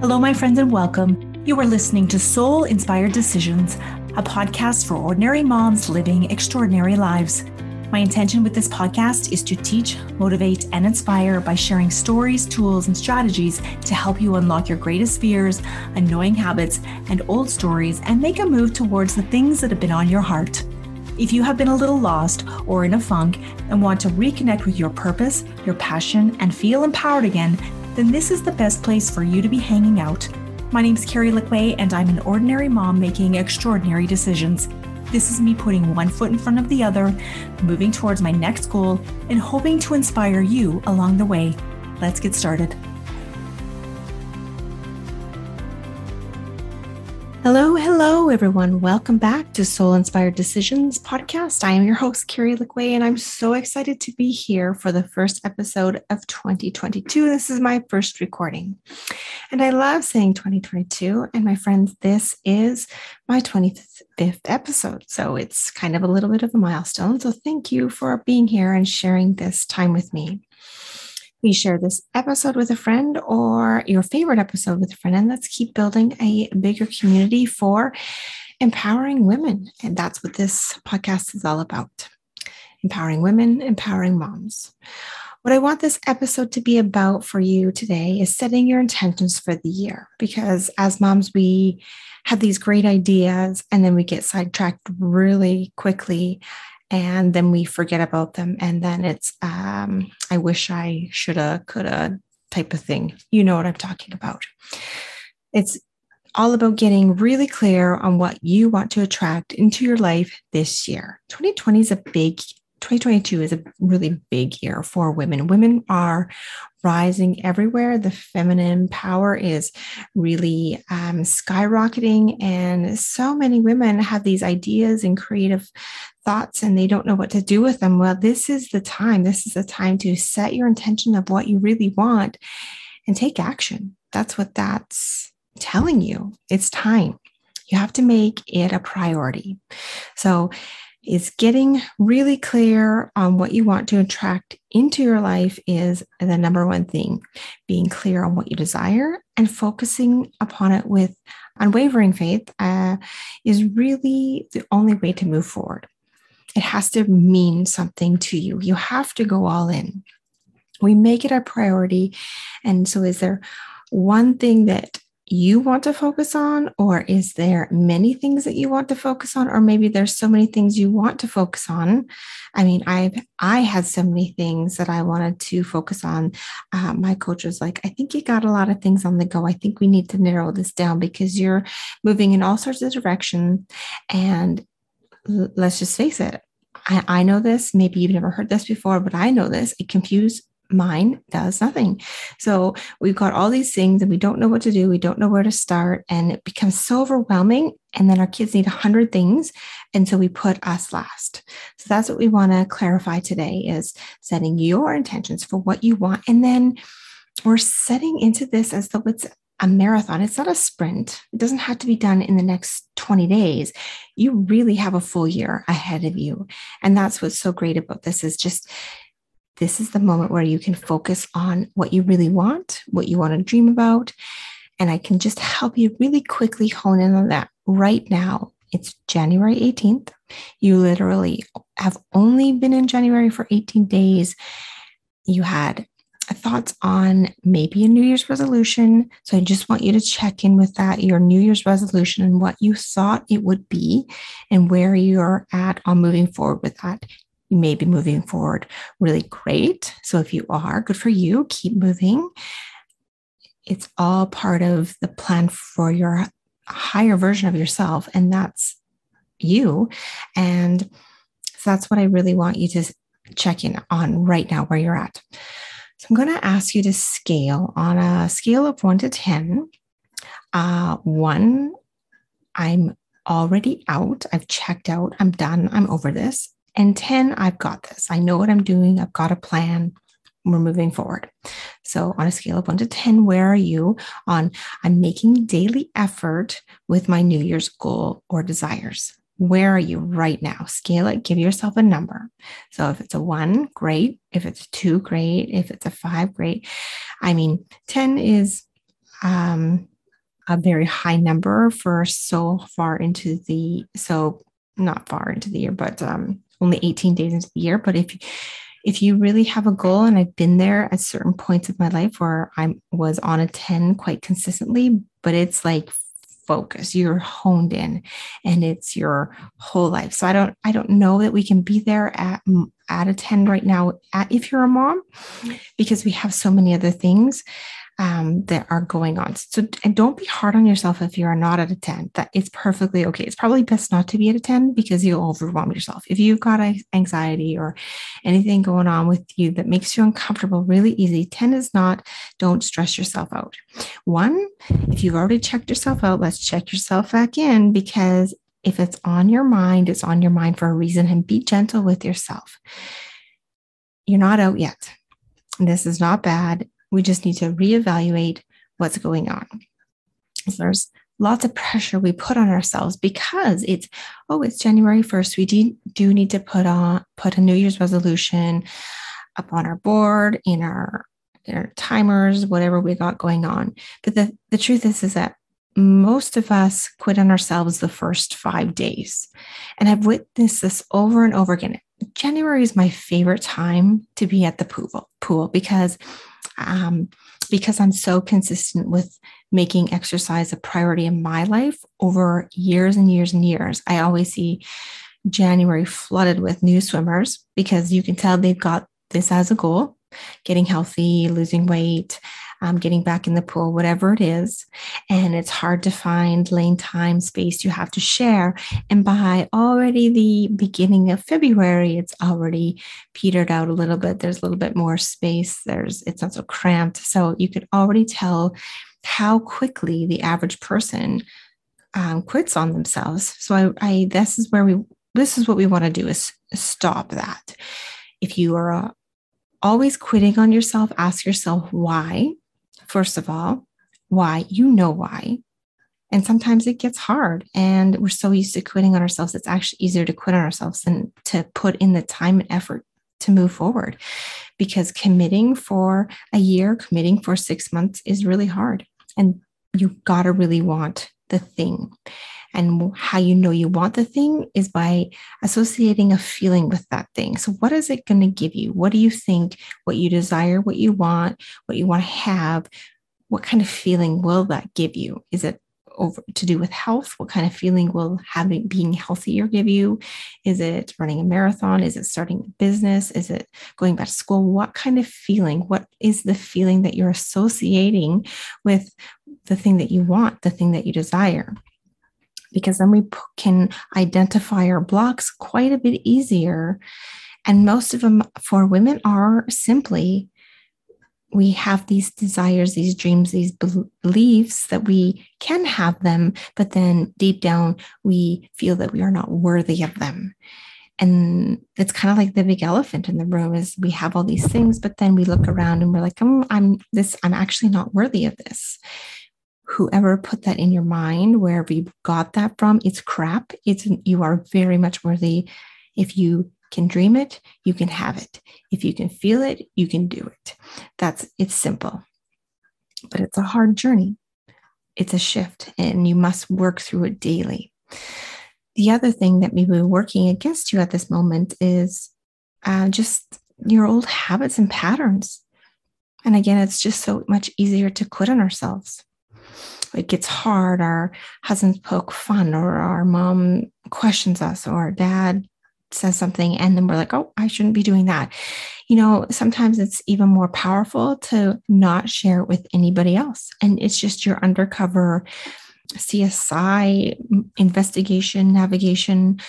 Hello, my friends, and welcome. You are listening to Soul Inspired Decisions, a podcast for ordinary moms living extraordinary lives. My intention with this podcast is to teach, motivate, and inspire by sharing stories, tools, and strategies to help you unlock your greatest fears, annoying habits, and old stories and make a move towards the things that have been on your heart. If you have been a little lost or in a funk and want to reconnect with your purpose, your passion, and feel empowered again, then this is the best place for you to be hanging out. My name's Carrie Lickway, and I'm an ordinary mom making extraordinary decisions. This is me putting one foot in front of the other, moving towards my next goal, and hoping to inspire you along the way. Let's get started. Hello, hello, everyone. Welcome back to Soul Inspired Decisions podcast. I am your host, Carrie Lickway, and I'm so excited to be here for the first episode of 2022. This is my first recording. And I love saying 2022. And my friends, this is my 25th episode. So it's kind of a little bit of a milestone. So thank you for being here and sharing this time with me. Please share this episode with a friend or your favorite episode with a friend, and let's keep building a bigger community for empowering women. And that's what this podcast is all about empowering women, empowering moms. What I want this episode to be about for you today is setting your intentions for the year. Because as moms, we have these great ideas and then we get sidetracked really quickly and then we forget about them and then it's um, i wish i shoulda coulda type of thing. You know what i'm talking about. It's all about getting really clear on what you want to attract into your life this year. 2020 is a big 2022 is a really big year for women. Women are rising everywhere. The feminine power is really um, skyrocketing. And so many women have these ideas and creative thoughts and they don't know what to do with them. Well, this is the time. This is the time to set your intention of what you really want and take action. That's what that's telling you. It's time. You have to make it a priority. So, is getting really clear on what you want to attract into your life is the number one thing. Being clear on what you desire and focusing upon it with unwavering faith uh, is really the only way to move forward. It has to mean something to you. You have to go all in. We make it a priority. And so, is there one thing that you want to focus on or is there many things that you want to focus on or maybe there's so many things you want to focus on? I mean i've i had so many things that i wanted to focus on. Uh, my coach was like i think you got a lot of things on the go. I think we need to narrow this down because you're moving in all sorts of directions and let's just face it I, I know this. Maybe you've never heard this before but i know this. It confused mine does nothing. So we've got all these things and we don't know what to do. We don't know where to start. And it becomes so overwhelming. And then our kids need a hundred things. And so we put us last. So that's what we want to clarify today is setting your intentions for what you want. And then we're setting into this as though it's a marathon. It's not a sprint. It doesn't have to be done in the next 20 days. You really have a full year ahead of you. And that's what's so great about this is just this is the moment where you can focus on what you really want, what you want to dream about. And I can just help you really quickly hone in on that right now. It's January 18th. You literally have only been in January for 18 days. You had thoughts on maybe a New Year's resolution. So I just want you to check in with that, your New Year's resolution and what you thought it would be and where you're at on moving forward with that you may be moving forward really great. So if you are, good for you, keep moving. It's all part of the plan for your higher version of yourself, and that's you. And so that's what I really want you to check in on right now, where you're at. So I'm going to ask you to scale on a scale of one to 10. Uh, one, I'm already out. I've checked out. I'm done. I'm over this. And 10, I've got this. I know what I'm doing. I've got a plan. We're moving forward. So, on a scale of one to 10, where are you on I'm making daily effort with my New Year's goal or desires? Where are you right now? Scale it, give yourself a number. So, if it's a one, great. If it's two, great. If it's a five, great. I mean, 10 is um, a very high number for so far into the so not far into the year, but um, only 18 days into the year. But if if you really have a goal, and I've been there at certain points of my life where I was on a 10 quite consistently, but it's like focus you're honed in and it's your whole life. So i don't i don't know that we can be there at at a 10 right now at, if you're a mom mm-hmm. because we have so many other things um, that are going on. So, and don't be hard on yourself if you are not at a 10. That it's perfectly okay. It's probably best not to be at a 10 because you'll overwhelm yourself. If you've got anxiety or anything going on with you that makes you uncomfortable really easy, 10 is not, don't stress yourself out. One, if you've already checked yourself out, let's check yourself back in because if it's on your mind, it's on your mind for a reason and be gentle with yourself. You're not out yet. This is not bad we just need to reevaluate what's going on. There's lots of pressure we put on ourselves because it's oh it's January 1st we do, do need to put on put a new year's resolution up on our board in our in our timers whatever we got going on. But the the truth is is that most of us quit on ourselves the first 5 days and I've witnessed this over and over again. January is my favorite time to be at the pool pool because um, because I'm so consistent with making exercise a priority in my life over years and years and years. I always see January flooded with new swimmers because you can tell they've got this as a goal getting healthy, losing weight, um, getting back in the pool, whatever it is. And it's hard to find lane time space you have to share. And by already the beginning of February, it's already petered out a little bit. There's a little bit more space. There's it's not so cramped. So you could already tell how quickly the average person um, quits on themselves. So I, I this is where we this is what we want to do is stop that. If you are uh, always quitting on yourself, ask yourself why. First of all, why? You know why. And sometimes it gets hard and we're so used to quitting on ourselves. It's actually easier to quit on ourselves than to put in the time and effort to move forward because committing for a year, committing for six months is really hard. And you got to really want the thing. And how you know you want the thing is by associating a feeling with that thing. So, what is it going to give you? What do you think? What you desire, what you want, what you want to have? What kind of feeling will that give you? Is it over to do with health? What kind of feeling will having being healthier give you? Is it running a marathon? Is it starting a business? Is it going back to school? What kind of feeling? What is the feeling that you're associating with the thing that you want, the thing that you desire? Because then we can identify our blocks quite a bit easier. And most of them for women are simply we have these desires, these dreams, these beliefs that we can have them, but then deep down we feel that we are not worthy of them. And it's kind of like the big elephant in the room is we have all these things, but then we look around and we're like, oh, I'm this, I'm actually not worthy of this whoever put that in your mind, wherever you got that from, it's crap. It's you are very much worthy. If you can dream it, you can have it. If you can feel it, you can do it. That's it's simple. But it's a hard journey. It's a shift and you must work through it daily. The other thing that may be working against you at this moment is uh, just your old habits and patterns. And again, it's just so much easier to quit on ourselves it gets hard, our husbands poke fun, or our mom questions us, or our dad says something, and then we're like, oh, I shouldn't be doing that. You know, sometimes it's even more powerful to not share it with anybody else. And it's just your undercover CSI investigation, navigation,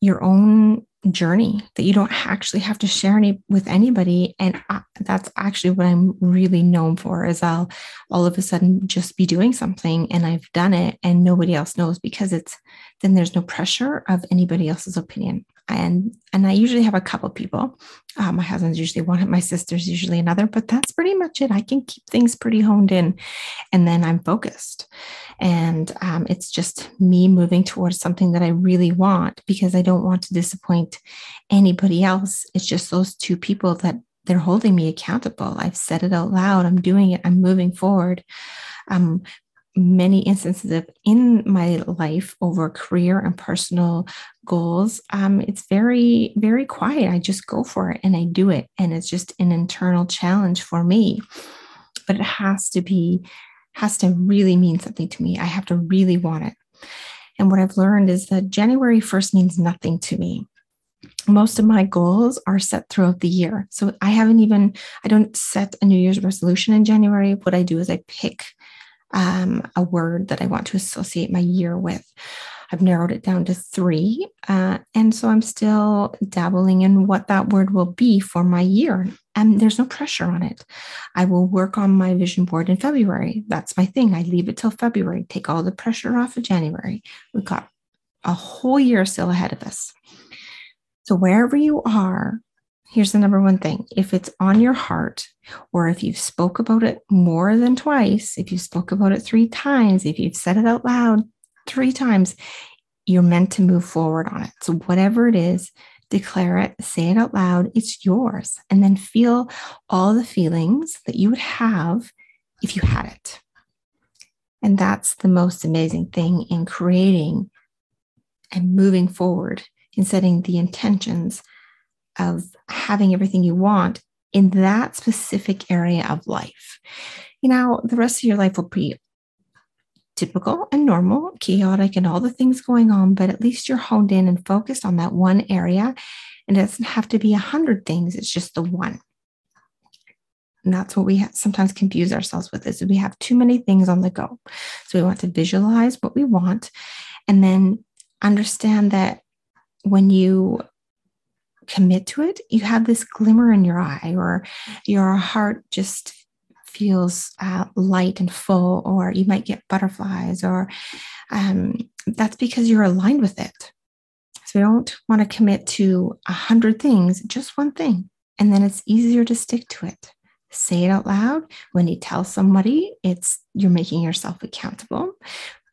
your own journey that you don't actually have to share any with anybody and I, that's actually what i'm really known for is i'll all of a sudden just be doing something and i've done it and nobody else knows because it's then there's no pressure of anybody else's opinion and and I usually have a couple people. Uh, my husband's usually one, my sister's usually another, but that's pretty much it. I can keep things pretty honed in, and then I'm focused, and um, it's just me moving towards something that I really want because I don't want to disappoint anybody else. It's just those two people that they're holding me accountable. I've said it out loud. I'm doing it. I'm moving forward. Um, many instances of in my life over career and personal goals um, it's very very quiet i just go for it and i do it and it's just an internal challenge for me but it has to be has to really mean something to me. I have to really want it. And what i've learned is that january 1st means nothing to me. Most of my goals are set throughout the year. So i haven't even i don't set a new year's resolution in january. What i do is i pick um, a word that I want to associate my year with. I've narrowed it down to three. Uh, and so I'm still dabbling in what that word will be for my year. And there's no pressure on it. I will work on my vision board in February. That's my thing. I leave it till February, take all the pressure off of January. We've got a whole year still ahead of us. So wherever you are, here's the number one thing if it's on your heart or if you've spoke about it more than twice if you spoke about it three times if you've said it out loud three times you're meant to move forward on it. So whatever it is declare it say it out loud it's yours. And then feel all the feelings that you would have if you had it. And that's the most amazing thing in creating and moving forward in setting the intentions of having everything you want in that specific area of life. You know, the rest of your life will be typical and normal, chaotic, and all the things going on, but at least you're honed in and focused on that one area. And it doesn't have to be a hundred things, it's just the one. And that's what we sometimes confuse ourselves with is we have too many things on the go. So we want to visualize what we want and then understand that when you commit to it, you have this glimmer in your eye, or your heart just feels uh, light and full, or you might get butterflies, or um, that's because you're aligned with it. So we don't want to commit to a hundred things, just one thing, and then it's easier to stick to it. Say it out loud. When you tell somebody, it's you're making yourself accountable.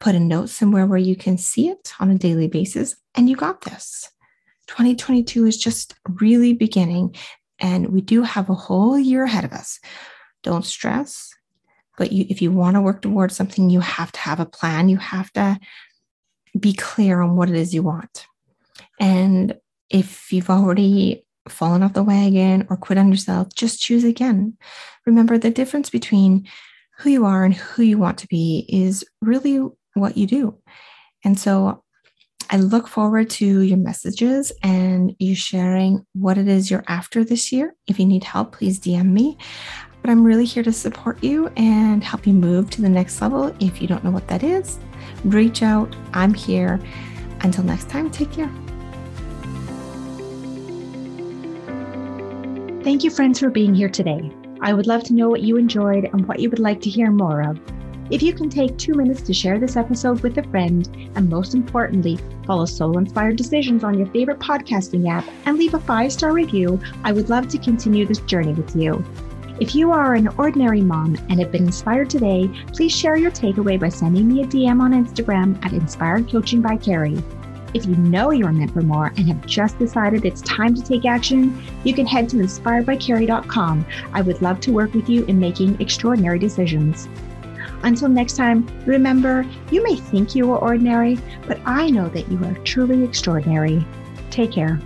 Put a note somewhere where you can see it on a daily basis, and you got this. 2022 is just really beginning, and we do have a whole year ahead of us. Don't stress, but you, if you want to work towards something, you have to have a plan. You have to be clear on what it is you want. And if you've already fallen off the wagon or quit on yourself, just choose again. Remember the difference between who you are and who you want to be is really what you do. And so I look forward to your messages and you sharing what it is you're after this year. If you need help, please DM me. But I'm really here to support you and help you move to the next level. If you don't know what that is, reach out. I'm here. Until next time, take care. Thank you, friends, for being here today. I would love to know what you enjoyed and what you would like to hear more of. If you can take two minutes to share this episode with a friend, and most importantly, follow Soul Inspired Decisions on your favorite podcasting app and leave a five star review, I would love to continue this journey with you. If you are an ordinary mom and have been inspired today, please share your takeaway by sending me a DM on Instagram at Inspired Coaching by Carrie. If you know you are meant for more and have just decided it's time to take action, you can head to inspiredbycarrie.com. I would love to work with you in making extraordinary decisions. Until next time, remember, you may think you are ordinary, but I know that you are truly extraordinary. Take care.